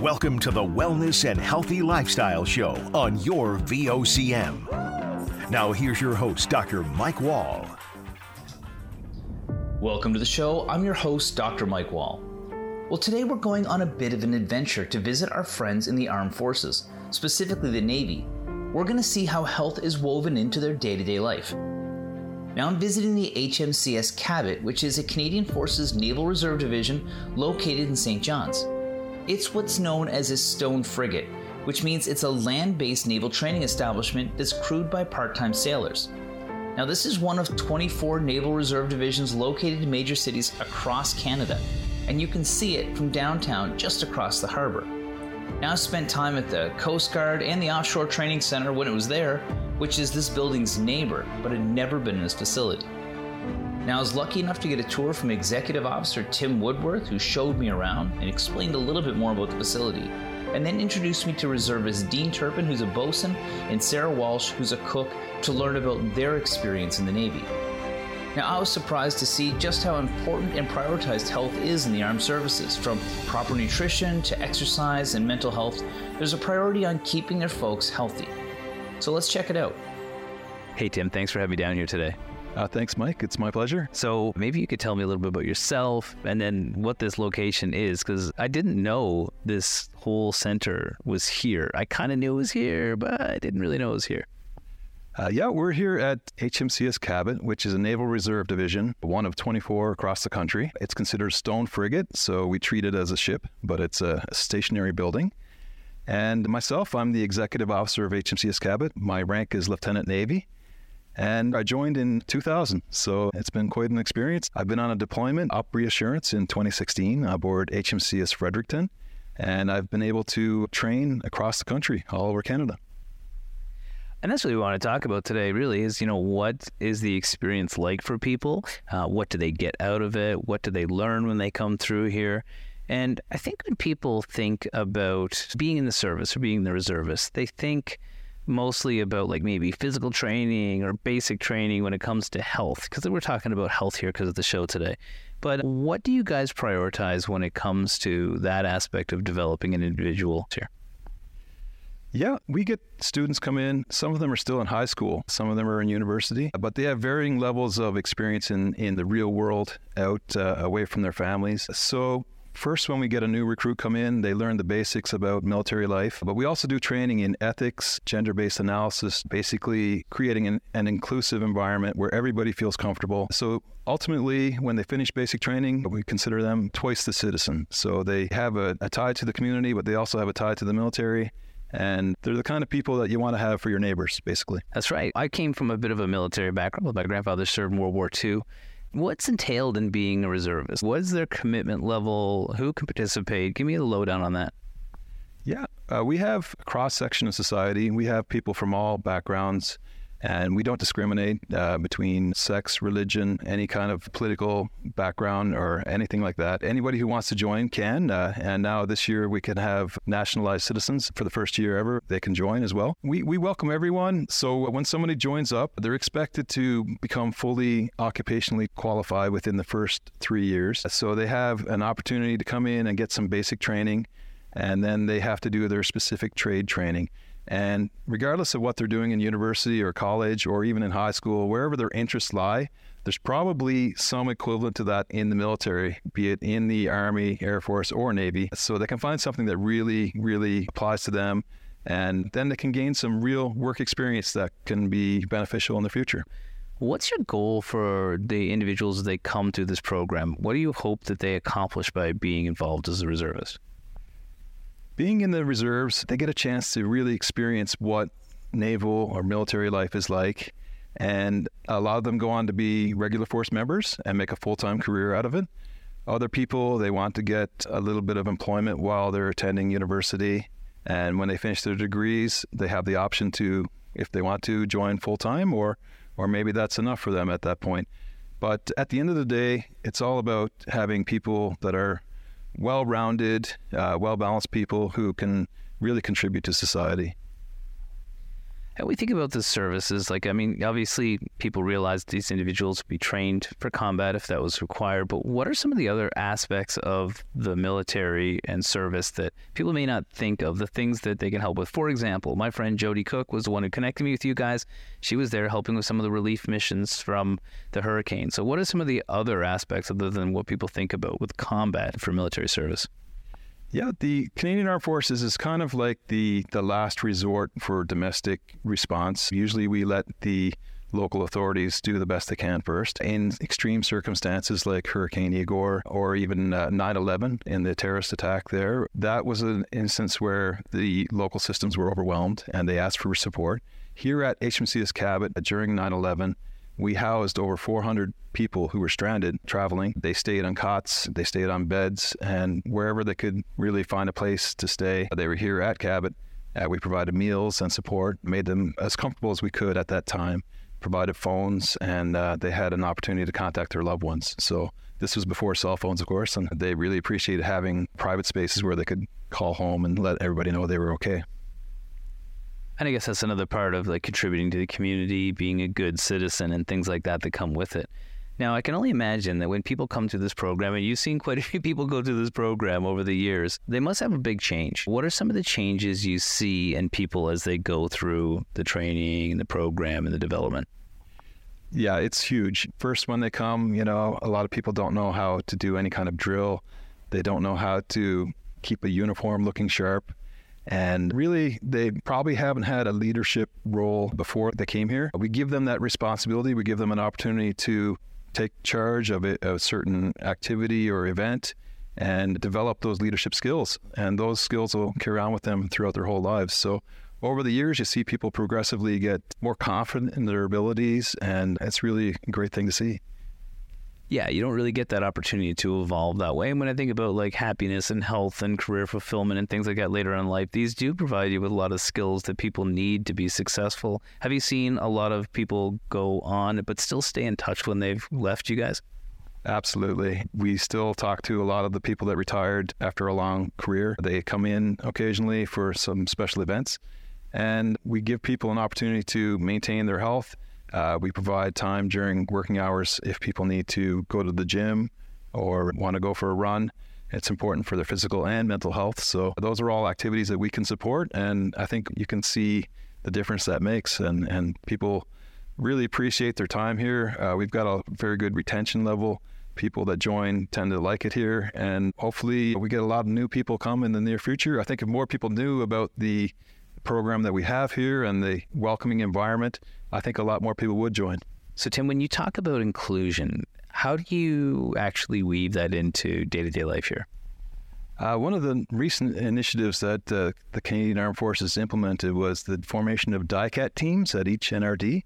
Welcome to the Wellness and Healthy Lifestyle Show on your VOCM. Now, here's your host, Dr. Mike Wall. Welcome to the show. I'm your host, Dr. Mike Wall. Well, today we're going on a bit of an adventure to visit our friends in the armed forces, specifically the Navy. We're going to see how health is woven into their day to day life. Now I'm visiting the HMCS Cabot, which is a Canadian Forces Naval Reserve Division located in St. John's. It's what's known as a stone frigate, which means it's a land based naval training establishment that's crewed by part time sailors. Now, this is one of 24 Naval Reserve divisions located in major cities across Canada, and you can see it from downtown just across the harbor. Now, I spent time at the Coast Guard and the Offshore Training Center when it was there, which is this building's neighbor, but had never been in this facility. Now, I was lucky enough to get a tour from Executive Officer Tim Woodworth, who showed me around and explained a little bit more about the facility, and then introduced me to reservist Dean Turpin, who's a bosun, and Sarah Walsh, who's a cook, to learn about their experience in the Navy. Now, I was surprised to see just how important and prioritized health is in the armed services. From proper nutrition to exercise and mental health, there's a priority on keeping their folks healthy. So let's check it out. Hey, Tim, thanks for having me down here today. Uh, thanks, Mike. It's my pleasure. So maybe you could tell me a little bit about yourself and then what this location is, because I didn't know this whole center was here. I kind of knew it was here, but I didn't really know it was here. Uh, yeah, we're here at HMCS Cabot, which is a Naval Reserve Division, one of 24 across the country. It's considered a stone frigate, so we treat it as a ship, but it's a stationary building. And myself, I'm the executive officer of HMCS Cabot. My rank is Lieutenant Navy. And I joined in 2000, so it's been quite an experience. I've been on a deployment, Op Reassurance, in 2016 aboard HMCS Fredericton, and I've been able to train across the country, all over Canada. And that's what we want to talk about today, really, is, you know, what is the experience like for people? Uh, what do they get out of it? What do they learn when they come through here? And I think when people think about being in the service or being the reservist, they think mostly about like maybe physical training or basic training when it comes to health because we're talking about health here because of the show today but what do you guys prioritize when it comes to that aspect of developing an individual here yeah, we get students come in. Some of them are still in high school, some of them are in university, but they have varying levels of experience in, in the real world out uh, away from their families. So First, when we get a new recruit come in, they learn the basics about military life, but we also do training in ethics, gender based analysis, basically creating an, an, inclusive environment where everybody feels comfortable. So ultimately, when they finish basic training, we consider them twice the citizen. So they have a, a tie to the community, but they also have a tie to the military. And they're the kind of people that you want to have for your neighbors, basically. That's right. I came from a bit of a military background. My grandfather served in World War II. What's entailed in being a reservist? What is their commitment level? Who can participate? Give me a lowdown on that. Yeah, uh, we have a cross section of society. We have people from all backgrounds and we don't discriminate uh, between sex, religion, any kind of political background, or anything like that. Anybody who wants to join can. Uh, and now this year we can have nationalized citizens for the first year ever. They can join as well. We, we welcome everyone. So when somebody joins up, they're expected to become fully occupationally qualified within the first three years. So they have an opportunity to come in and get some basic training, and then they have to do their specific trade training. And regardless of what they're doing in university or college or even in high school, wherever their interests lie, there's probably some equivalent to that in the military, be it in the Army, Air Force, or Navy. So they can find something that really, really applies to them. And then they can gain some real work experience that can be beneficial in the future. What's your goal for the individuals that come through this program? What do you hope that they accomplish by being involved as a reservist? Being in the reserves, they get a chance to really experience what naval or military life is like. And a lot of them go on to be regular force members and make a full time career out of it. Other people, they want to get a little bit of employment while they're attending university. And when they finish their degrees, they have the option to, if they want to, join full time, or, or maybe that's enough for them at that point. But at the end of the day, it's all about having people that are well rounded, uh, well balanced people who can really contribute to society. And we think about the services, like, I mean, obviously people realize these individuals would be trained for combat if that was required, but what are some of the other aspects of the military and service that people may not think of, the things that they can help with? For example, my friend Jody Cook was the one who connected me with you guys. She was there helping with some of the relief missions from the hurricane. So, what are some of the other aspects other than what people think about with combat for military service? Yeah, the Canadian Armed Forces is kind of like the the last resort for domestic response. Usually, we let the local authorities do the best they can first. In extreme circumstances like Hurricane Igor or even uh, 9 11 in the terrorist attack there, that was an instance where the local systems were overwhelmed and they asked for support. Here at HMCS Cabot during 9 11, we housed over 400 people who were stranded traveling. They stayed on cots, they stayed on beds, and wherever they could really find a place to stay, they were here at Cabot. Uh, we provided meals and support, made them as comfortable as we could at that time, provided phones, and uh, they had an opportunity to contact their loved ones. So this was before cell phones, of course, and they really appreciated having private spaces where they could call home and let everybody know they were okay. And I guess that's another part of like contributing to the community, being a good citizen, and things like that that come with it. Now, I can only imagine that when people come to this program, and you've seen quite a few people go to this program over the years, they must have a big change. What are some of the changes you see in people as they go through the training and the program and the development? Yeah, it's huge. First, when they come, you know, a lot of people don't know how to do any kind of drill. They don't know how to keep a uniform looking sharp. And really, they probably haven't had a leadership role before they came here. We give them that responsibility. We give them an opportunity to take charge of a, a certain activity or event and develop those leadership skills. And those skills will carry on with them throughout their whole lives. So over the years, you see people progressively get more confident in their abilities, and it's really a great thing to see yeah, you don't really get that opportunity to evolve that way. And when I think about like happiness and health and career fulfillment and things like that later in life, these do provide you with a lot of skills that people need to be successful. Have you seen a lot of people go on but still stay in touch when they've left you guys? Absolutely. We still talk to a lot of the people that retired after a long career. They come in occasionally for some special events, and we give people an opportunity to maintain their health uh, we provide time during working hours if people need to go to the gym or want to go for a run. It's important for their physical and mental health. So those are all activities that we can support, and I think you can see the difference that makes. And and people really appreciate their time here. Uh, we've got a very good retention level. People that join tend to like it here, and hopefully we get a lot of new people come in the near future. I think if more people knew about the program that we have here and the welcoming environment, I think a lot more people would join. So, Tim, when you talk about inclusion, how do you actually weave that into day to day life here? Uh, one of the recent initiatives that uh, the Canadian Armed Forces implemented was the formation of DICAT teams at each NRD.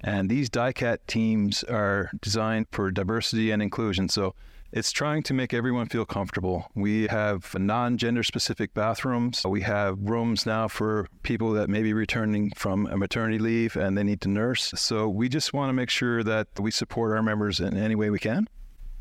And these DICAT teams are designed for diversity and inclusion. So it's trying to make everyone feel comfortable. We have non gender specific bathrooms. We have rooms now for people that may be returning from a maternity leave and they need to nurse. So we just want to make sure that we support our members in any way we can.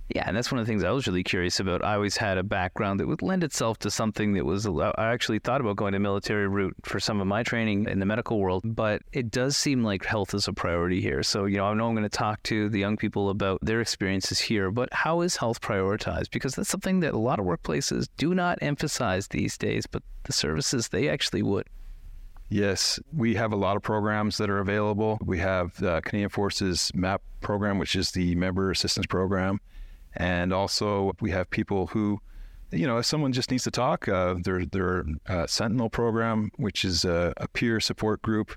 Yeah, and that's one of the things I was really curious about. I always had a background that would lend itself to something that was. I actually thought about going a military route for some of my training in the medical world, but it does seem like health is a priority here. So, you know, I know I'm going to talk to the young people about their experiences here, but how is health prioritized? Because that's something that a lot of workplaces do not emphasize these days, but the services, they actually would. Yes, we have a lot of programs that are available. We have the Canadian Forces MAP program, which is the Member Assistance Program. And also, we have people who, you know, if someone just needs to talk, uh, their their uh, Sentinel program, which is a, a, peer support group,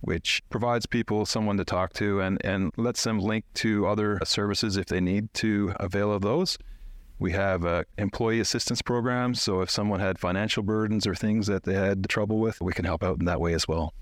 which provides people someone to talk to and and lets them link to other services if they need to avail of those. We have uh, employee assistance programs, so if someone had financial burdens or things that they had trouble with, we can help out in that way as well.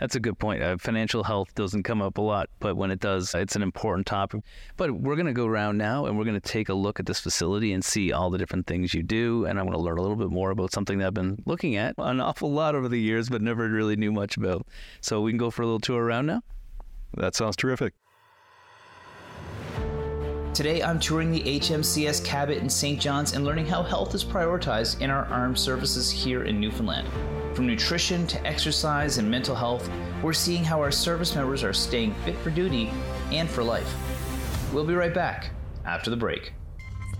That's a good point. Uh, financial health doesn't come up a lot, but when it does, it's an important topic. But we're going to go around now and we're going to take a look at this facility and see all the different things you do. And I want to learn a little bit more about something that I've been looking at an awful lot over the years, but never really knew much about. So we can go for a little tour around now. That sounds terrific. Today, I'm touring the HMCS Cabot in St. John's and learning how health is prioritized in our armed services here in Newfoundland. From nutrition to exercise and mental health, we're seeing how our service members are staying fit for duty and for life. We'll be right back after the break.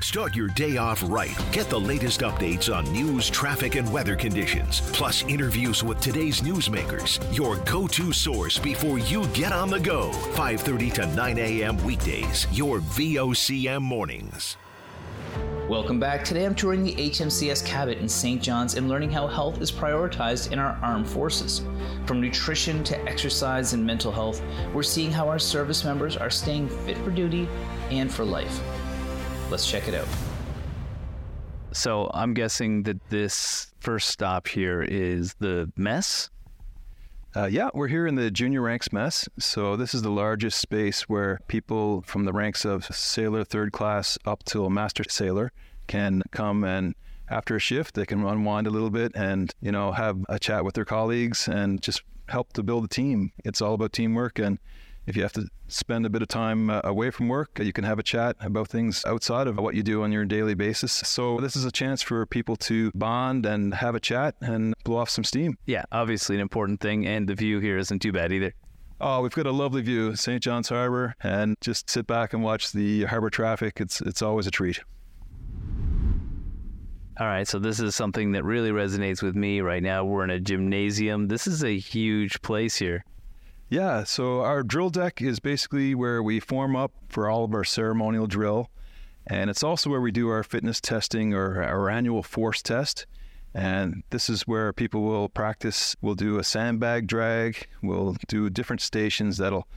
Start your day off right. Get the latest updates on news, traffic, and weather conditions, plus interviews with today's newsmakers. Your go-to source before you get on the go. 5:30 to 9 a.m. weekdays. Your VOCM mornings. Welcome back. Today I'm touring the HMCS Cabot in St. John's and learning how health is prioritized in our armed forces. From nutrition to exercise and mental health, we're seeing how our service members are staying fit for duty and for life. Let's check it out. So I'm guessing that this first stop here is the mess. Uh, yeah, we're here in the junior ranks mess. So this is the largest space where people from the ranks of sailor third class up to a master sailor can come and after a shift they can unwind a little bit and you know have a chat with their colleagues and just help to build a team. It's all about teamwork and if you have to spend a bit of time uh, away from work, you can have a chat about things outside of what you do on your daily basis. So this is a chance for people to bond and have a chat and blow off some steam. Yeah, obviously an important thing, and the view here isn't too bad either. Oh, we've got a lovely view, St. John's Harbor, and just sit back and watch the harbor traffic. It's it's always a treat. All right, so this is something that really resonates with me right now. We're in a gymnasium. This is a huge place here. Yeah, so our drill deck is basically where we form up for all of our ceremonial drill. And it's also where we do our fitness testing or our annual force test. And this is where people will practice. We'll do a sandbag drag, we'll do different stations that'll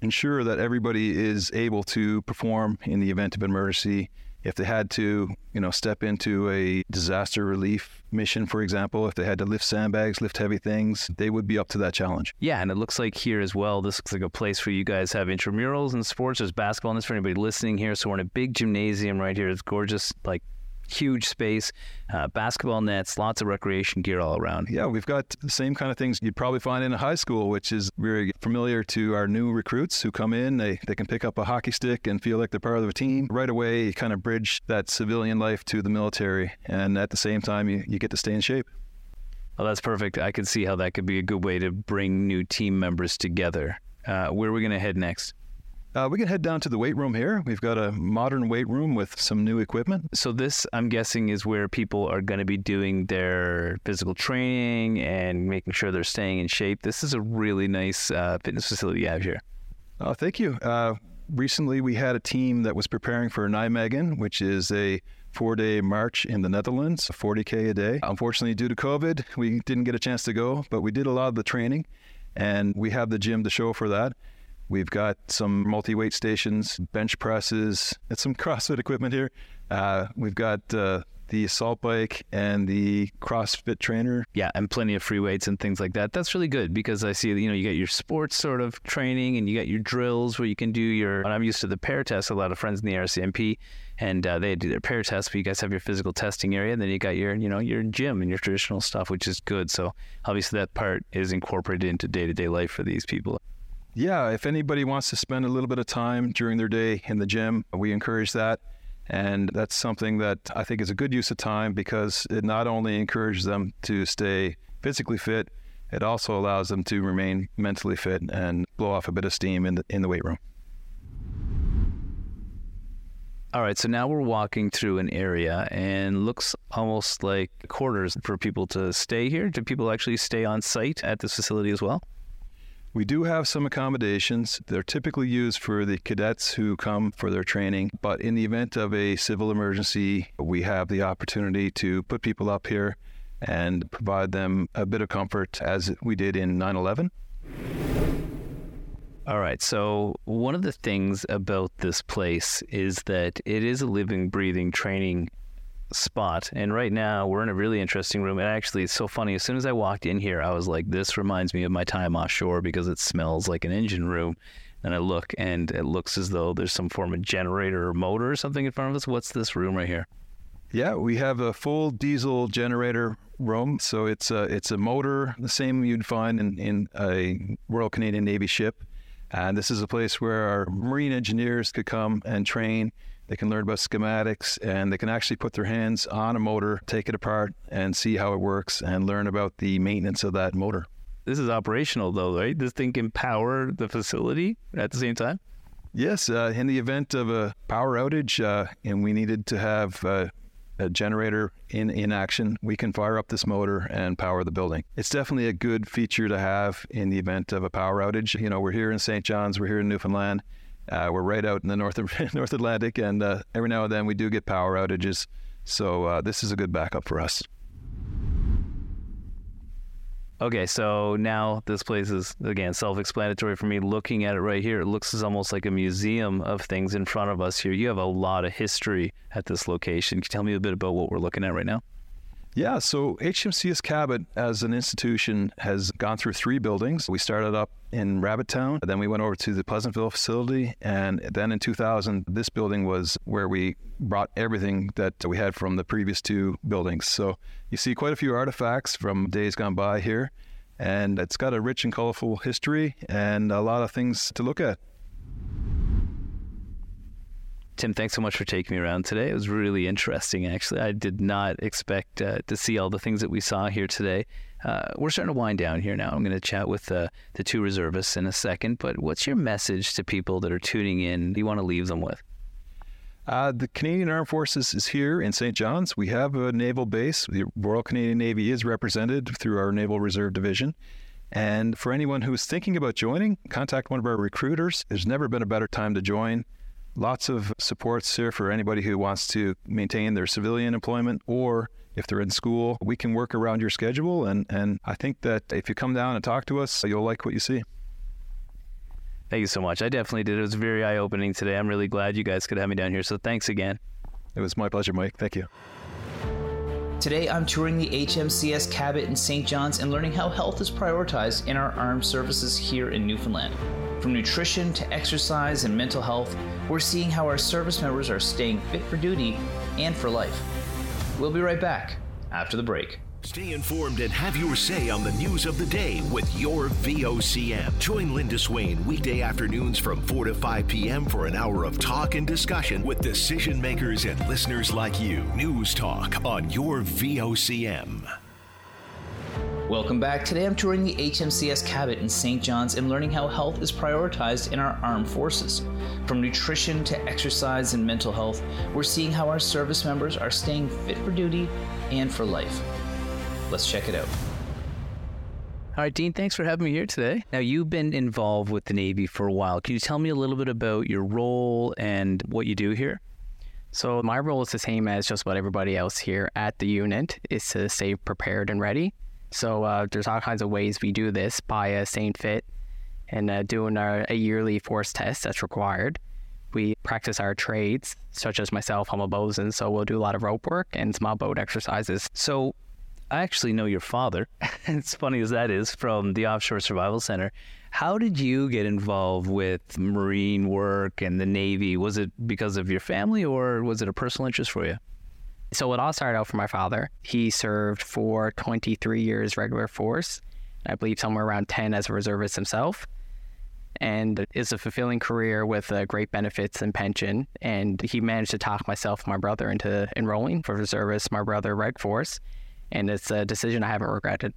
ensure that everybody is able to perform in the event of emergency if they had to, you know, step into a disaster relief mission, for example, if they had to lift sandbags, lift heavy things, they would be up to that challenge. Yeah, and it looks like here as well, this looks like a place where you guys have intramurals and sports. There's basketball in this for anybody listening here. So we're in a big gymnasium right here. It's gorgeous, like huge space, uh, basketball nets, lots of recreation gear all around. Yeah, we've got the same kind of things you'd probably find in a high school, which is very familiar to our new recruits who come in. They, they can pick up a hockey stick and feel like they're part of a team. Right away, you kind of bridge that civilian life to the military. And at the same time, you, you get to stay in shape. Well, that's perfect. I could see how that could be a good way to bring new team members together. Uh, where are we going to head next? Uh, we can head down to the weight room here. We've got a modern weight room with some new equipment. So this, I'm guessing, is where people are going to be doing their physical training and making sure they're staying in shape. This is a really nice uh, fitness facility you have here. Oh, thank you. Uh, recently, we had a team that was preparing for Nijmegen, which is a four-day march in the Netherlands, 40k a day. Unfortunately, due to COVID, we didn't get a chance to go, but we did a lot of the training, and we have the gym to show for that. We've got some multi weight stations, bench presses, and some CrossFit equipment here. Uh, we've got uh, the assault bike and the CrossFit trainer. Yeah, and plenty of free weights and things like that. That's really good because I see you know you get your sports sort of training and you got your drills where you can do your. I'm used to the PARE test. A lot of friends in the RCMP, and uh, they do their PARE test. But you guys have your physical testing area, and then you got your you know your gym and your traditional stuff, which is good. So obviously that part is incorporated into day to day life for these people. Yeah, if anybody wants to spend a little bit of time during their day in the gym, we encourage that. And that's something that I think is a good use of time because it not only encourages them to stay physically fit, it also allows them to remain mentally fit and blow off a bit of steam in the, in the weight room. All right, so now we're walking through an area and looks almost like quarters for people to stay here. Do people actually stay on site at this facility as well? We do have some accommodations. They're typically used for the cadets who come for their training, but in the event of a civil emergency, we have the opportunity to put people up here and provide them a bit of comfort as we did in 9 11. All right. So, one of the things about this place is that it is a living, breathing training spot. And right now, we're in a really interesting room. And actually, it's so funny. As soon as I walked in here, I was like, this reminds me of my time offshore because it smells like an engine room. And I look, and it looks as though there's some form of generator or motor or something in front of us. What's this room right here? Yeah, we have a full diesel generator room. So it's a, it's a motor, the same you'd find in, in a Royal Canadian Navy ship. And this is a place where our marine engineers could come and train. They can learn about schematics and they can actually put their hands on a motor, take it apart, and see how it works and learn about the maintenance of that motor. This is operational, though, right? This thing can power the facility at the same time? Yes. Uh, in the event of a power outage uh, and we needed to have uh, a generator in, in action, we can fire up this motor and power the building. It's definitely a good feature to have in the event of a power outage. You know, we're here in St. John's, we're here in Newfoundland. Uh, we're right out in the North North Atlantic, and uh, every now and then we do get power outages. So uh, this is a good backup for us. Okay, so now this place is again self-explanatory for me. Looking at it right here, it looks almost like a museum of things in front of us here. You have a lot of history at this location. Can you tell me a bit about what we're looking at right now? Yeah, so HMCS Cabot as an institution has gone through three buildings. We started up in Rabbit Town, then we went over to the Pleasantville facility, and then in 2000, this building was where we brought everything that we had from the previous two buildings. So you see quite a few artifacts from days gone by here, and it's got a rich and colorful history and a lot of things to look at. Tim, thanks so much for taking me around today. It was really interesting, actually. I did not expect uh, to see all the things that we saw here today. Uh, we're starting to wind down here now. I'm going to chat with uh, the two reservists in a second, but what's your message to people that are tuning in Do you want to leave them with? Uh, the Canadian Armed Forces is here in St. John's. We have a naval base. The Royal Canadian Navy is represented through our Naval Reserve Division. And for anyone who's thinking about joining, contact one of our recruiters. There's never been a better time to join lots of supports here for anybody who wants to maintain their civilian employment or if they're in school, we can work around your schedule. And, and I think that if you come down and talk to us, you'll like what you see. Thank you so much. I definitely did. It was very eye opening today. I'm really glad you guys could have me down here. So thanks again. It was my pleasure, Mike. Thank you. Today, I'm touring the HMCS Cabot in St. John's and learning how health is prioritized in our armed services here in Newfoundland. From nutrition to exercise and mental health, we're seeing how our service members are staying fit for duty and for life. We'll be right back after the break. Stay informed and have your say on the news of the day with your VOCM. Join Linda Swain weekday afternoons from 4 to 5 p.m. for an hour of talk and discussion with decision makers and listeners like you. News Talk on your VOCM. Welcome back. Today I'm touring the HMCS Cabot in St. John's and learning how health is prioritized in our armed forces. From nutrition to exercise and mental health, we're seeing how our service members are staying fit for duty and for life. Let's check it out. All right, Dean, thanks for having me here today. Now, you've been involved with the Navy for a while. Can you tell me a little bit about your role and what you do here? So, my role is the same as just about everybody else here at the unit, is to stay prepared and ready. So uh, there's all kinds of ways we do this by uh, staying fit and uh, doing our, a yearly force test that's required. We practice our trades, such as myself, I'm a bosun, so we'll do a lot of rope work and small boat exercises. So I actually know your father, as funny as that is, from the Offshore Survival Center. How did you get involved with marine work and the Navy? Was it because of your family or was it a personal interest for you? So it all started out for my father. He served for 23 years regular force, I believe somewhere around 10 as a reservist himself. And it's a fulfilling career with uh, great benefits and pension. And he managed to talk myself and my brother into enrolling for reservists, my brother, Reg Force. And it's a decision I haven't regretted.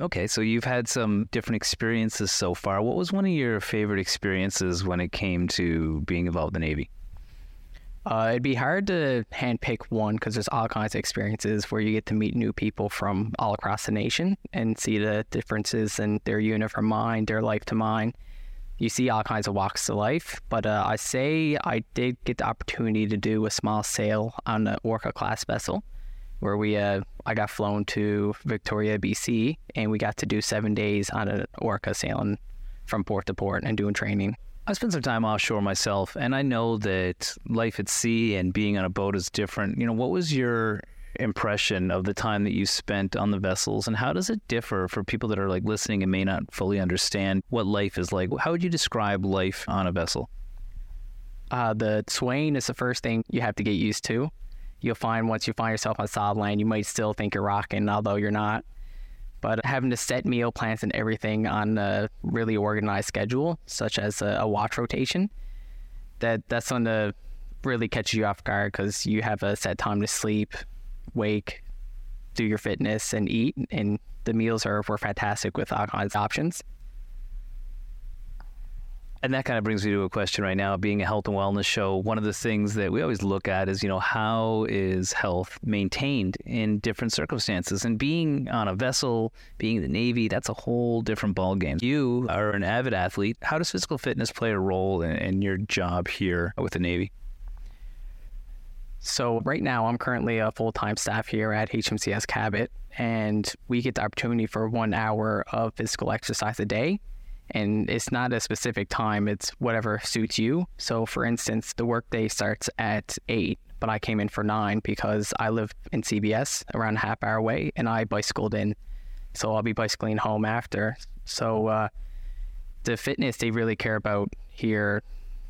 Okay, so you've had some different experiences so far. What was one of your favorite experiences when it came to being involved in the Navy? Uh, it'd be hard to handpick one because there's all kinds of experiences where you get to meet new people from all across the nation and see the differences in their unit from mine, their life to mine. You see all kinds of walks of life, but uh, I say I did get the opportunity to do a small sail on the Orca class vessel, where we uh, I got flown to Victoria, BC, and we got to do seven days on an Orca sailing from port to port and doing training. I spent some time offshore myself, and I know that life at sea and being on a boat is different. You know, what was your impression of the time that you spent on the vessels, and how does it differ for people that are like listening and may not fully understand what life is like? How would you describe life on a vessel? Uh, the swaying is the first thing you have to get used to. You'll find once you find yourself on solid land, you might still think you're rocking, although you're not. But having to set meal plans and everything on a really organized schedule, such as a, a watch rotation, that that's to really catch you off guard because you have a set time to sleep, wake, do your fitness, and eat. And the meals are were fantastic with of options. And that kind of brings me to a question right now. Being a health and wellness show, one of the things that we always look at is, you know, how is health maintained in different circumstances? And being on a vessel, being in the Navy, that's a whole different ballgame. You are an avid athlete. How does physical fitness play a role in, in your job here with the Navy? So right now, I'm currently a full-time staff here at HMCS Cabot, and we get the opportunity for one hour of physical exercise a day and it's not a specific time it's whatever suits you. So for instance the workday starts at 8 but i came in for 9 because i live in cbs around a half hour away and i bicycled in. So i'll be bicycling home after. So uh, the fitness they really care about here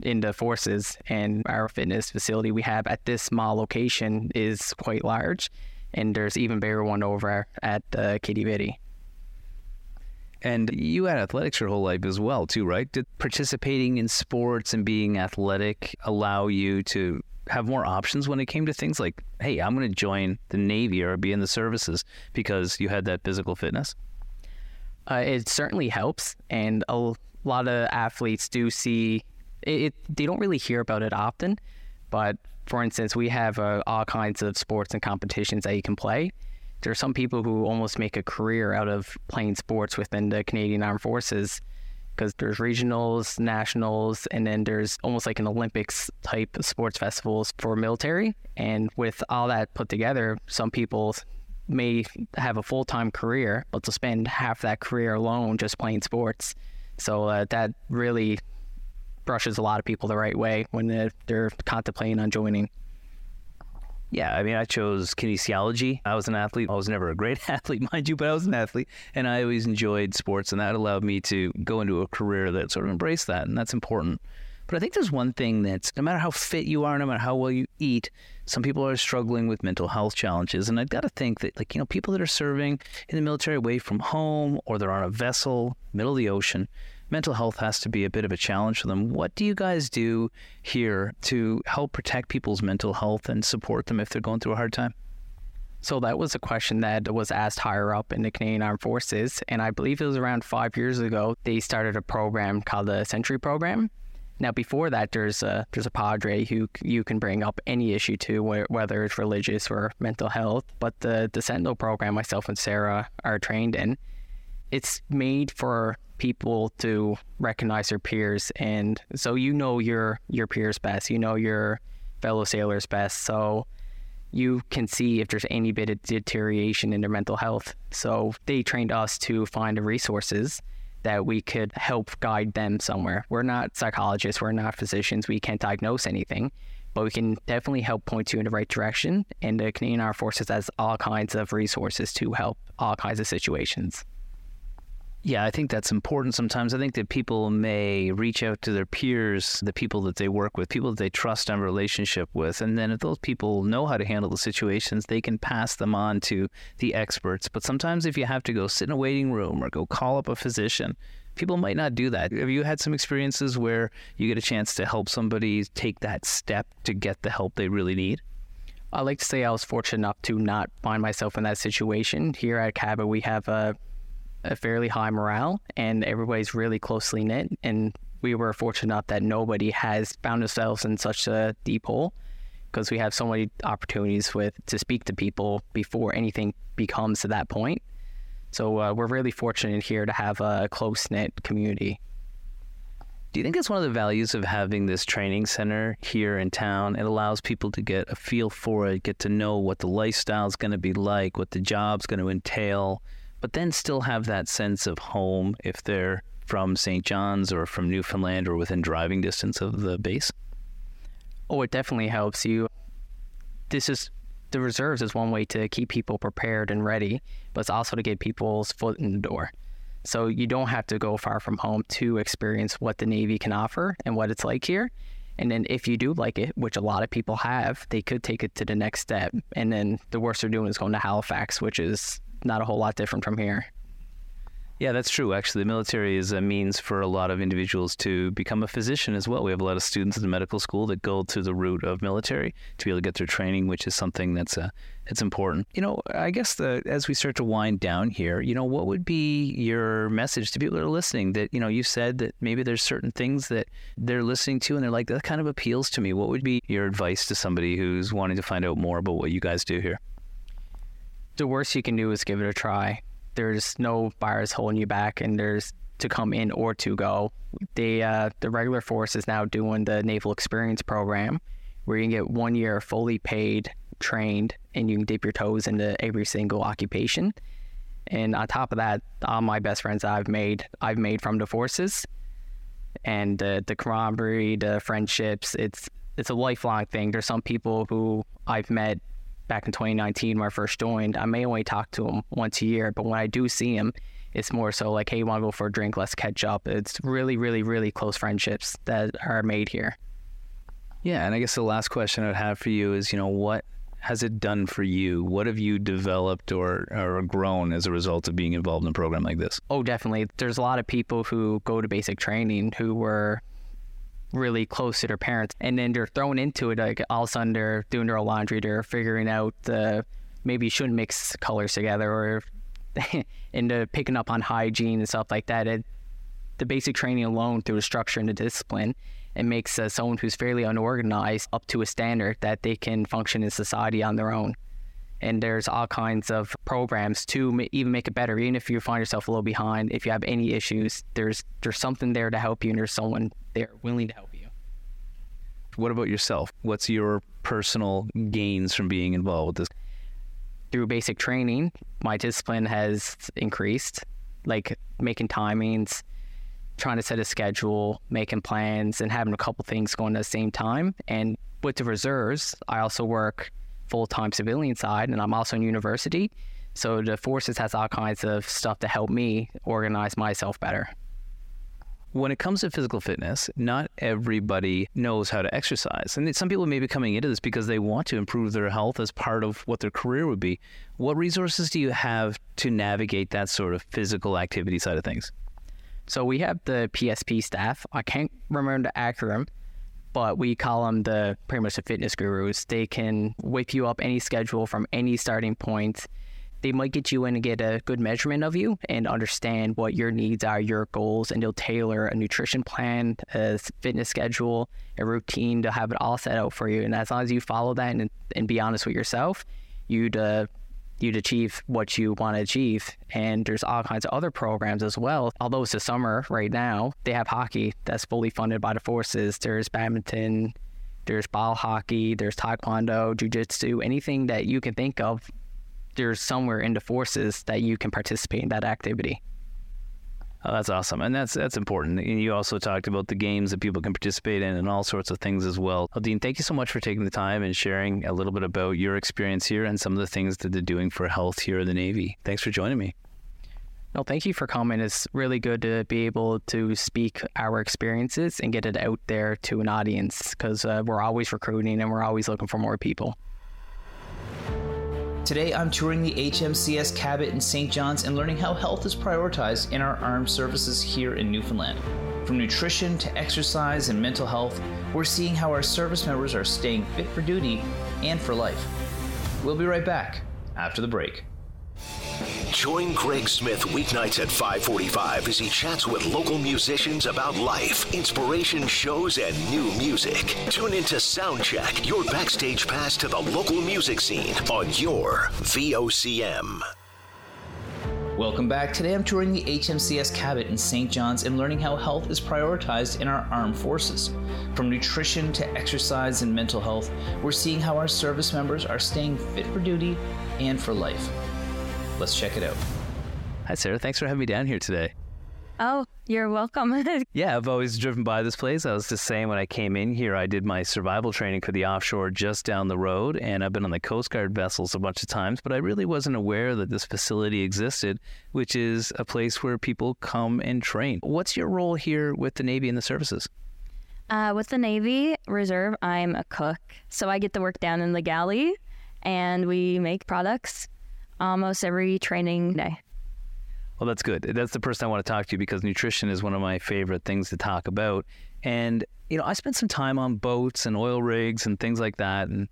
in the forces and our fitness facility we have at this small location is quite large and there's even bigger one over at uh, Quidi Vidi. And you had athletics your whole life as well, too, right? Did participating in sports and being athletic allow you to have more options when it came to things like, hey, I'm going to join the Navy or be in the services because you had that physical fitness? Uh, it certainly helps. And a lot of athletes do see it, it, they don't really hear about it often. But for instance, we have uh, all kinds of sports and competitions that you can play there are some people who almost make a career out of playing sports within the Canadian Armed Forces because there's regionals, nationals, and then there's almost like an Olympics type sports festivals for military. And with all that put together, some people may have a full time career, but to spend half that career alone just playing sports. So uh, that really brushes a lot of people the right way when they're, they're contemplating on joining. Yeah, I mean, I chose kinesiology. I was an athlete. I was never a great athlete, mind you, but I was an athlete, and I always enjoyed sports, and that allowed me to go into a career that sort of embraced that, and that's important. But I think there's one thing that's no matter how fit you are, no matter how well you eat, some people are struggling with mental health challenges. And I've got to think that, like, you know, people that are serving in the military away from home or they're on a vessel, middle of the ocean, mental health has to be a bit of a challenge for them. What do you guys do here to help protect people's mental health and support them if they're going through a hard time? So that was a question that was asked higher up in the Canadian Armed Forces, and I believe it was around five years ago. They started a program called the Sentinel Program. Now, before that, there's a there's a padre who you can bring up any issue to, whether it's religious or mental health. But the the Sentinel program, myself and Sarah are trained in. It's made for people to recognize their peers. And so you know your your peers best. You know your fellow sailors best. So you can see if there's any bit of deterioration in their mental health. So they trained us to find resources that we could help guide them somewhere. We're not psychologists. We're not physicians. We can't diagnose anything but we can definitely help point you in the right direction. And the canadian armed forces has all kinds of resources to help all kinds of situations yeah, I think that's important sometimes. I think that people may reach out to their peers, the people that they work with, people that they trust and relationship with. And then if those people know how to handle the situations, they can pass them on to the experts. But sometimes if you have to go sit in a waiting room or go call up a physician, people might not do that. Have you had some experiences where you get a chance to help somebody take that step to get the help they really need? I like to say I was fortunate enough to not find myself in that situation. Here at Cabot, we have a a fairly high morale and everybody's really closely knit. And we were fortunate that nobody has found themselves in such a deep hole because we have so many opportunities with to speak to people before anything becomes to that point. So uh, we're really fortunate here to have a close knit community. Do you think that's one of the values of having this training center here in town? It allows people to get a feel for it, get to know what the lifestyle is going to be like, what the job's going to entail, but then still have that sense of home if they're from St. John's or from Newfoundland or within driving distance of the base? Oh, it definitely helps you. This is the reserves is one way to keep people prepared and ready, but it's also to get people's foot in the door. So you don't have to go far from home to experience what the Navy can offer and what it's like here. And then if you do like it, which a lot of people have, they could take it to the next step. And then the worst they're doing is going to Halifax, which is not a whole lot different from here. Yeah, that's true. Actually, the military is a means for a lot of individuals to become a physician as well. We have a lot of students in the medical school that go to the route of military to be able to get their training, which is something that's uh, it's important. You know, I guess the, as we start to wind down here, you know, what would be your message to people that are listening? That you know, you said that maybe there's certain things that they're listening to and they're like, that kind of appeals to me. What would be your advice to somebody who's wanting to find out more about what you guys do here? The worst you can do is give it a try there's no virus holding you back, and there's to come in or to go. The uh, the regular force is now doing the Naval Experience Program, where you can get one year fully paid, trained, and you can dip your toes into every single occupation. And on top of that, all my best friends I've made, I've made from the forces, and uh, the camaraderie, the friendships. It's it's a lifelong thing. There's some people who I've met back in 2019 when I first joined, I may only talk to him once a year, but when I do see him, it's more so like, hey, you want to go for a drink? Let's catch up. It's really, really, really close friendships that are made here. Yeah, and I guess the last question I'd have for you is, you know, what has it done for you? What have you developed or, or grown as a result of being involved in a program like this? Oh, definitely. There's a lot of people who go to basic training who were really close to their parents, and then they're thrown into it. Like all of a sudden, they're doing their laundry, they're figuring out the maybe you shouldn't mix colors together, or into picking up on hygiene and stuff like that. It, the basic training alone, through the structure and the discipline, it makes uh, someone who's fairly unorganized up to a standard that they can function in society on their own and there's all kinds of programs to even make it better. Even if you find yourself a little behind, if you have any issues, there's there's something there to help you, and there's someone there willing to help you. What about yourself? What's your personal gains from being involved with this? Through basic training, my discipline has increased, like making timings, trying to set a schedule, making plans, and having a couple things going at the same time. And with the reserves, I also work full time civilian side, and I'm also in university. So the forces has all kinds of stuff to help me organize myself better. When it comes to physical fitness, not everybody knows how to exercise. And some people may be coming into this because they want to improve their health as part of what their career would be. What resources do you have to navigate that sort of physical activity side of things? So we have the PSP staff. I can't remember the acronym, but we call them the pretty much the fitness gurus. They can whip you up any schedule from any starting point. They might get you in and get a good measurement of you and understand what your needs are, your goals, and they'll tailor a nutrition plan, a fitness schedule, a routine to have it all set out for you. And as long as you follow that and, and be honest with yourself, you'd uh, you'd achieve what you want to achieve. And there's all kinds of other programs as well. Although it's the summer right now, they have hockey that's fully funded by the forces. There's badminton, there's ball hockey, there's taekwondo, jujitsu, anything that you can think of. There's somewhere in the forces that you can participate in that activity. Oh, that's awesome, and that's that's important. And you also talked about the games that people can participate in and all sorts of things as well. Well, Dean, thank you so much for taking the time and sharing a little bit about your experience here and some of the things that they're doing for health here in the Navy. Thanks for joining me. No, thank you for coming. It's really good to be able to speak our experiences and get it out there to an audience because uh, we're always recruiting and we're always looking for more people. Today, I'm touring the HMCS Cabot in St. John's and learning how health is prioritized in our armed services here in Newfoundland. From nutrition to exercise and mental health, we're seeing how our service members are staying fit for duty and for life. We'll be right back after the break. Join Greg Smith weeknights at 545 as he chats with local musicians about life, inspiration shows, and new music. Tune into Soundcheck, your backstage pass to the local music scene on your VOCM. Welcome back. Today I'm touring the HMCS Cabot in St. John's and learning how health is prioritized in our armed forces. From nutrition to exercise and mental health, we're seeing how our service members are staying fit for duty and for life. Let's check it out. Hi, Sarah. Thanks for having me down here today. Oh, you're welcome. yeah, I've always driven by this place. I was just saying when I came in here, I did my survival training for the offshore just down the road, and I've been on the Coast Guard vessels a bunch of times, but I really wasn't aware that this facility existed, which is a place where people come and train. What's your role here with the Navy and the services? Uh, with the Navy Reserve, I'm a cook. So I get to work down in the galley, and we make products almost every training day. Well, that's good. That's the person I want to talk to because nutrition is one of my favorite things to talk about. And, you know, I spent some time on boats and oil rigs and things like that. And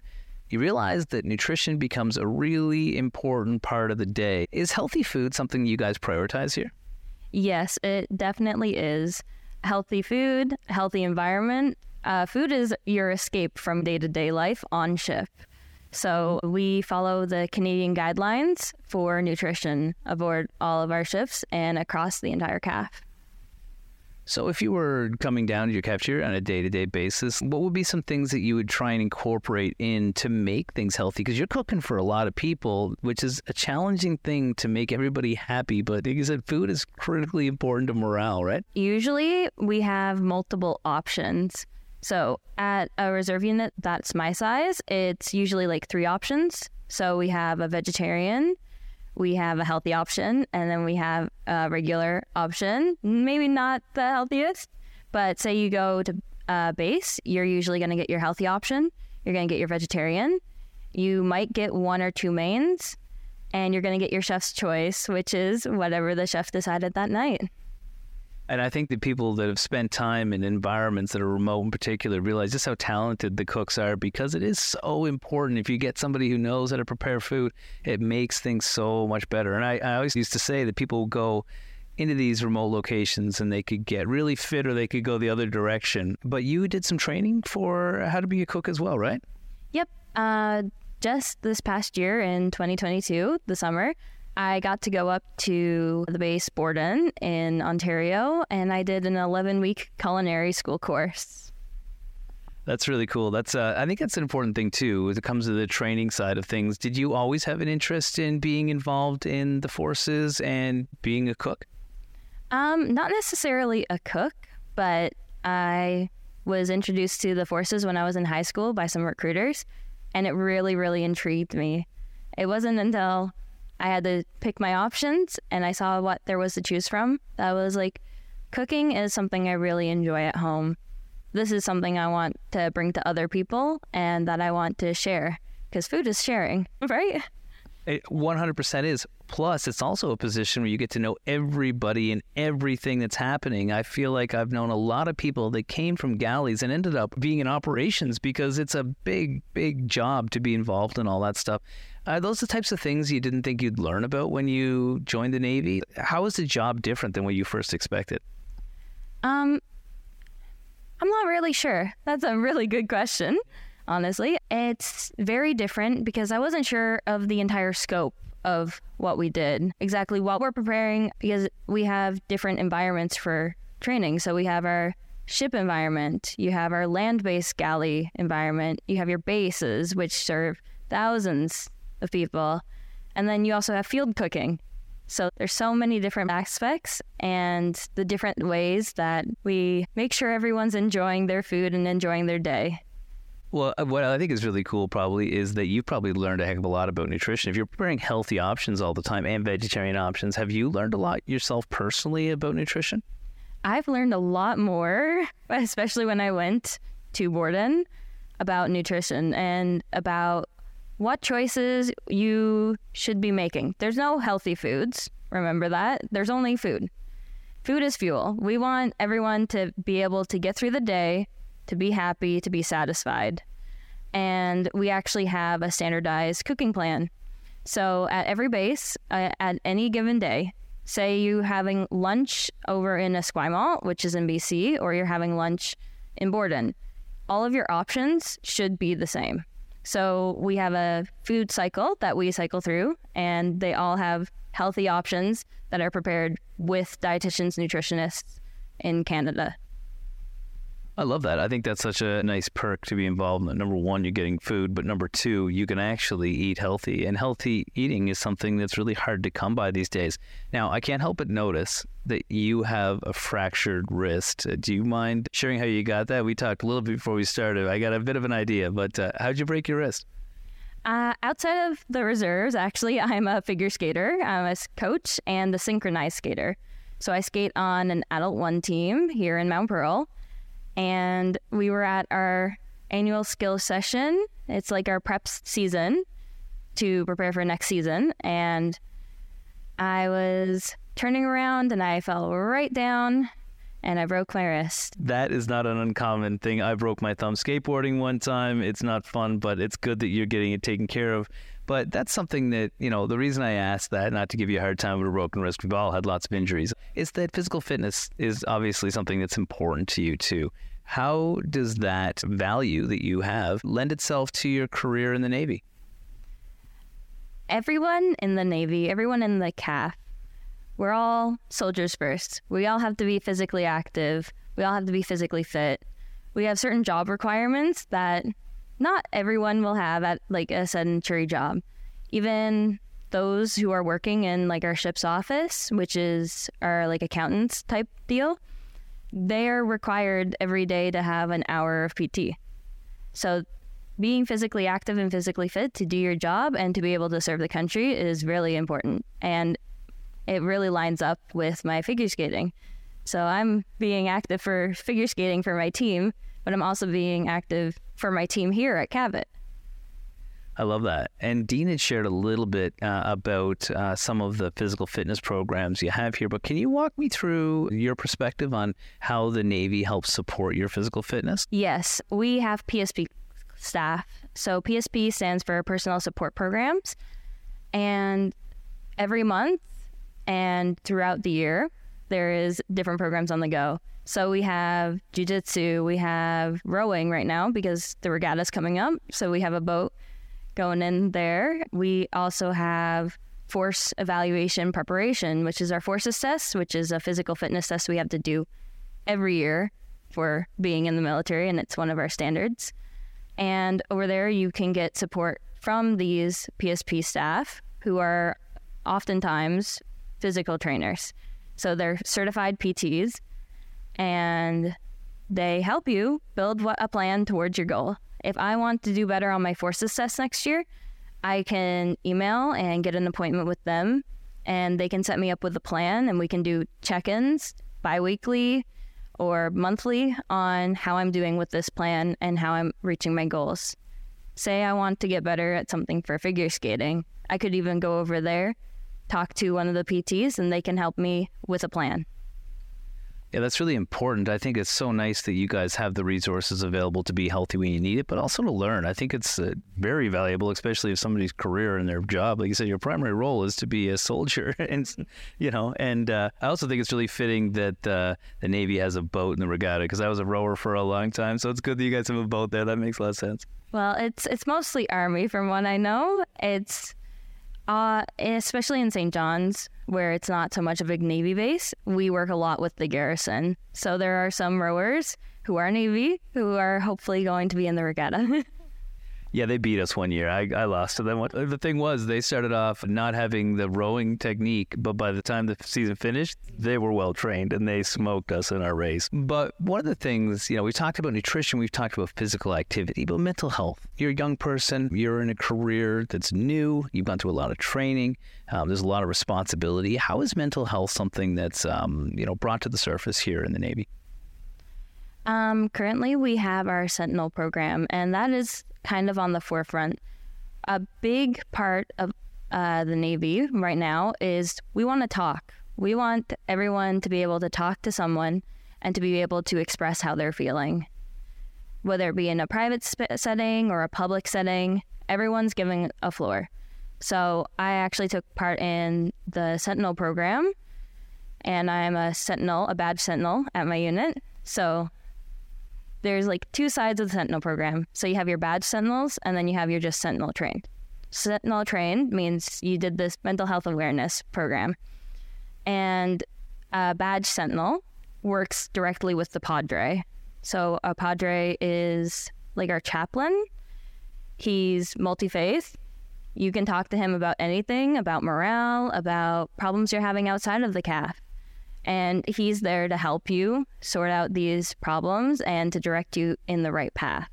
you realize that nutrition becomes a really important part of the day. Is healthy food something you guys prioritize here? Yes, it definitely is. Healthy food, healthy environment. Uh, food is your escape from day to day life on ship. So we follow the Canadian guidelines for nutrition aboard all of our ships and across the entire CAF. So, if you were coming down to your cafeteria on a day to day basis, what would be some things that you would try and incorporate in to make things healthy? Because you're cooking for a lot of people, which is a challenging thing to make everybody happy. But like you said, food is critically important to morale, right? Usually we have multiple options. So, at a reserve unit that's my size, it's usually like three options. So, we have a vegetarian, we have a healthy option, and then we have a regular option. Maybe not the healthiest, but say you go to uh, base, you're usually going to get your healthy option. You're going to get your vegetarian. You might get one or two mains, and you're going to get your chef's choice, which is whatever the chef decided that night. And I think the people that have spent time in environments that are remote in particular realize just how talented the cooks are because it is so important. If you get somebody who knows how to prepare food, it makes things so much better. And I, I always used to say that people go into these remote locations and they could get really fit or they could go the other direction. But you did some training for how to be a cook as well, right? Yep. Uh, just this past year in 2022, the summer, I got to go up to the base Borden in Ontario and I did an 11 week culinary school course. That's really cool. That's uh, I think that's an important thing too. As it comes to the training side of things, did you always have an interest in being involved in the forces and being a cook? Um, not necessarily a cook, but I was introduced to the forces when I was in high school by some recruiters, and it really, really intrigued me. It wasn't until I had to pick my options and I saw what there was to choose from. That was like, cooking is something I really enjoy at home. This is something I want to bring to other people and that I want to share because food is sharing, right? It 100% is. Plus, it's also a position where you get to know everybody and everything that's happening. I feel like I've known a lot of people that came from galleys and ended up being in operations because it's a big, big job to be involved in all that stuff. Are those the types of things you didn't think you'd learn about when you joined the Navy? How is the job different than what you first expected? Um, I'm not really sure. That's a really good question, honestly. It's very different because I wasn't sure of the entire scope of what we did, exactly what we're preparing, because we have different environments for training. So we have our ship environment, you have our land based galley environment, you have your bases, which serve thousands of people. And then you also have field cooking. So there's so many different aspects and the different ways that we make sure everyone's enjoying their food and enjoying their day. Well, uh, what I think is really cool probably is that you've probably learned a heck of a lot about nutrition. If you're preparing healthy options all the time and vegetarian options, have you learned a lot yourself personally about nutrition? I've learned a lot more, especially when I went to Borden, about nutrition and about what choices you should be making. There's no healthy foods. Remember that. There's only food. Food is fuel. We want everyone to be able to get through the day, to be happy, to be satisfied. And we actually have a standardized cooking plan. So at every base, uh, at any given day, say you having lunch over in Esquimalt, which is in BC, or you're having lunch in Borden, all of your options should be the same. So we have a food cycle that we cycle through, and they all have healthy options that are prepared with dietitians, nutritionists in Canada. I love that. I think that's such a nice perk to be involved in. Number one, you're getting food, but number two, you can actually eat healthy. And healthy eating is something that's really hard to come by these days. Now, I can't help but notice that you have a fractured wrist. Uh, do you mind sharing how you got that? We talked a little bit before we started. I got a bit of an idea, but uh, how'd you break your wrist? Uh, outside of the reserves, actually, I'm a figure skater. I'm a coach and a synchronized skater. So I skate on an adult one team here in Mount Pearl and we were at our annual skill session. It's like our prep season to prepare for next season. And I was turning around and I fell right down and I broke my wrist. That is not an uncommon thing. I broke my thumb skateboarding one time. It's not fun, but it's good that you're getting it taken care of. But that's something that, you know, the reason I asked that, not to give you a hard time with a broken wrist, we've all had lots of injuries, is that physical fitness is obviously something that's important to you too. How does that value that you have lend itself to your career in the Navy? Everyone in the Navy, everyone in the CAF, we're all soldiers first. We all have to be physically active. We all have to be physically fit. We have certain job requirements that not everyone will have at like a sedentary job. Even those who are working in like our ship's office, which is our like accountants type deal, they are required every day to have an hour of PT. So being physically active and physically fit to do your job and to be able to serve the country is really important. And it really lines up with my figure skating. So I'm being active for figure skating for my team, but I'm also being active for my team here at Cabot. I love that. And Dean had shared a little bit uh, about uh, some of the physical fitness programs you have here, but can you walk me through your perspective on how the Navy helps support your physical fitness? Yes, we have PSP staff. So PSP stands for Personnel Support Programs. And every month and throughout the year, there is different programs on the go. So we have jujitsu, we have rowing right now because the regatta is coming up. So we have a boat going in there. We also have force evaluation preparation, which is our forces test, which is a physical fitness test we have to do every year for being in the military, and it's one of our standards. And over there, you can get support from these PSP staff who are oftentimes physical trainers. So they're certified PTs and they help you build a plan towards your goal. If I want to do better on my forces test next year, I can email and get an appointment with them and they can set me up with a plan and we can do check-ins bi-weekly or monthly on how I'm doing with this plan and how I'm reaching my goals. Say I want to get better at something for figure skating. I could even go over there talk to one of the PTs and they can help me with a plan. Yeah, that's really important. I think it's so nice that you guys have the resources available to be healthy when you need it, but also to learn. I think it's uh, very valuable, especially if somebody's career and their job, like you said, your primary role is to be a soldier, and you know. And uh, I also think it's really fitting that uh, the Navy has a boat in the regatta because I was a rower for a long time, so it's good that you guys have a boat there. That makes a lot of sense. Well, it's it's mostly Army, from what I know. It's uh, especially in St. John's, where it's not so much a Navy base, we work a lot with the garrison. So there are some rowers who are Navy who are hopefully going to be in the regatta. Yeah, they beat us one year. I, I lost to them. The thing was, they started off not having the rowing technique, but by the time the season finished, they were well trained and they smoked us in our race. But one of the things, you know, we talked about nutrition, we've talked about physical activity, but mental health. You're a young person, you're in a career that's new, you've gone through a lot of training, um, there's a lot of responsibility. How is mental health something that's, um, you know, brought to the surface here in the Navy? Um, currently, we have our Sentinel program, and that is kind of on the forefront. A big part of uh, the Navy right now is we want to talk. We want everyone to be able to talk to someone and to be able to express how they're feeling. Whether it be in a private sp- setting or a public setting, everyone's giving a floor. So I actually took part in the Sentinel program, and I'm a Sentinel, a badge Sentinel at my unit. So there's like two sides of the Sentinel program. So you have your badge Sentinels, and then you have your just Sentinel trained. Sentinel trained means you did this mental health awareness program, and a badge Sentinel works directly with the Padre. So a Padre is like our chaplain. He's multi faith. You can talk to him about anything, about morale, about problems you're having outside of the CAF and he's there to help you sort out these problems and to direct you in the right path.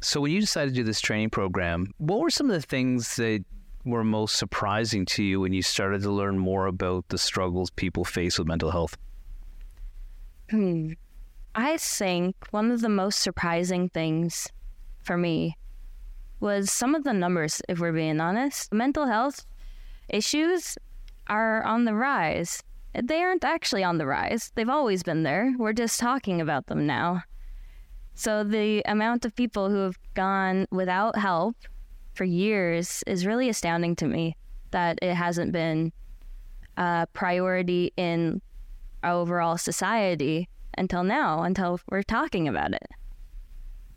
So, when you decided to do this training program, what were some of the things that were most surprising to you when you started to learn more about the struggles people face with mental health? Hmm. I think one of the most surprising things for me was some of the numbers, if we're being honest. Mental health issues are on the rise. They aren't actually on the rise. They've always been there. We're just talking about them now. So the amount of people who have gone without help for years is really astounding to me that it hasn't been a priority in our overall society until now, until we're talking about it.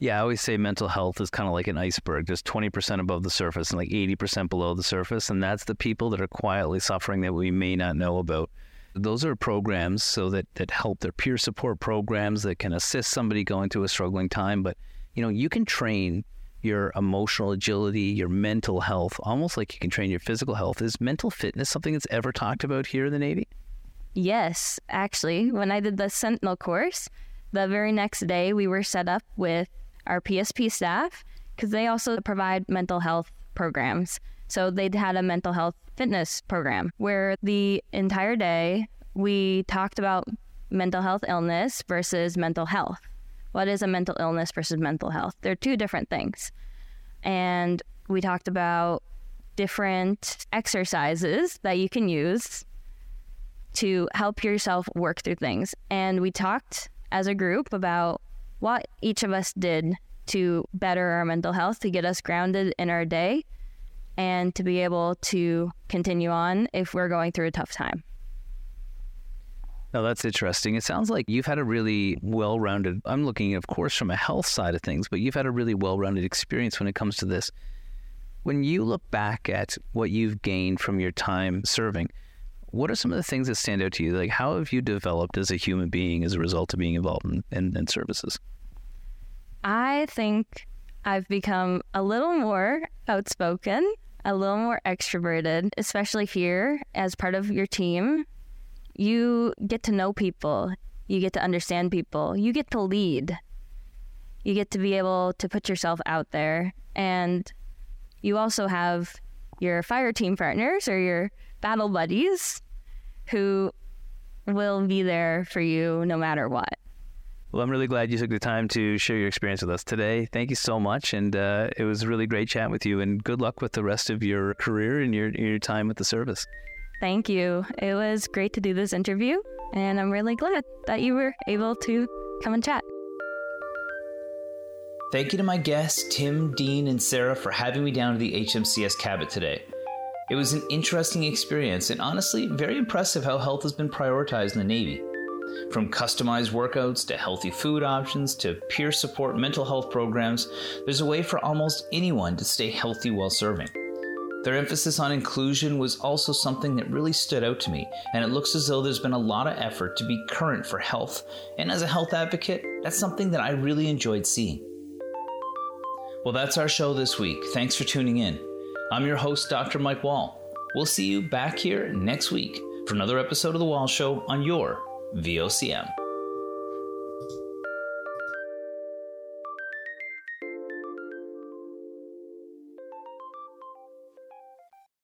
Yeah, I always say mental health is kind of like an iceberg. There's 20% above the surface and like 80% below the surface. And that's the people that are quietly suffering that we may not know about. Those are programs so that, that help their peer support programs that can assist somebody going through a struggling time. But, you know, you can train your emotional agility, your mental health, almost like you can train your physical health. Is mental fitness something that's ever talked about here in the Navy? Yes, actually, when I did the Sentinel course, the very next day we were set up with our PSP staff because they also provide mental health programs. So they'd had a mental health fitness program where the entire day we talked about mental health illness versus mental health. What is a mental illness versus mental health? They're two different things. And we talked about different exercises that you can use to help yourself work through things. And we talked as a group about what each of us did to better our mental health, to get us grounded in our day, and to be able to continue on if we're going through a tough time. No, that's interesting. It sounds like you've had a really well rounded, I'm looking, of course, from a health side of things, but you've had a really well rounded experience when it comes to this. When you look back at what you've gained from your time serving, what are some of the things that stand out to you? Like, how have you developed as a human being as a result of being involved in, in, in services? I think I've become a little more outspoken, a little more extroverted, especially here as part of your team. You get to know people, you get to understand people, you get to lead, you get to be able to put yourself out there. And you also have your fire team partners or your battle buddies who will be there for you no matter what. Well, I'm really glad you took the time to share your experience with us today. Thank you so much. And uh, it was really great chat with you. And good luck with the rest of your career and your, your time with the service. Thank you. It was great to do this interview. And I'm really glad that you were able to come and chat. Thank you to my guests, Tim, Dean, and Sarah, for having me down to the HMCS Cabot today. It was an interesting experience and honestly very impressive how health has been prioritized in the Navy. From customized workouts to healthy food options to peer support mental health programs, there's a way for almost anyone to stay healthy while serving. Their emphasis on inclusion was also something that really stood out to me, and it looks as though there's been a lot of effort to be current for health. And as a health advocate, that's something that I really enjoyed seeing. Well, that's our show this week. Thanks for tuning in. I'm your host, Dr. Mike Wall. We'll see you back here next week for another episode of The Wall Show on your VOCM.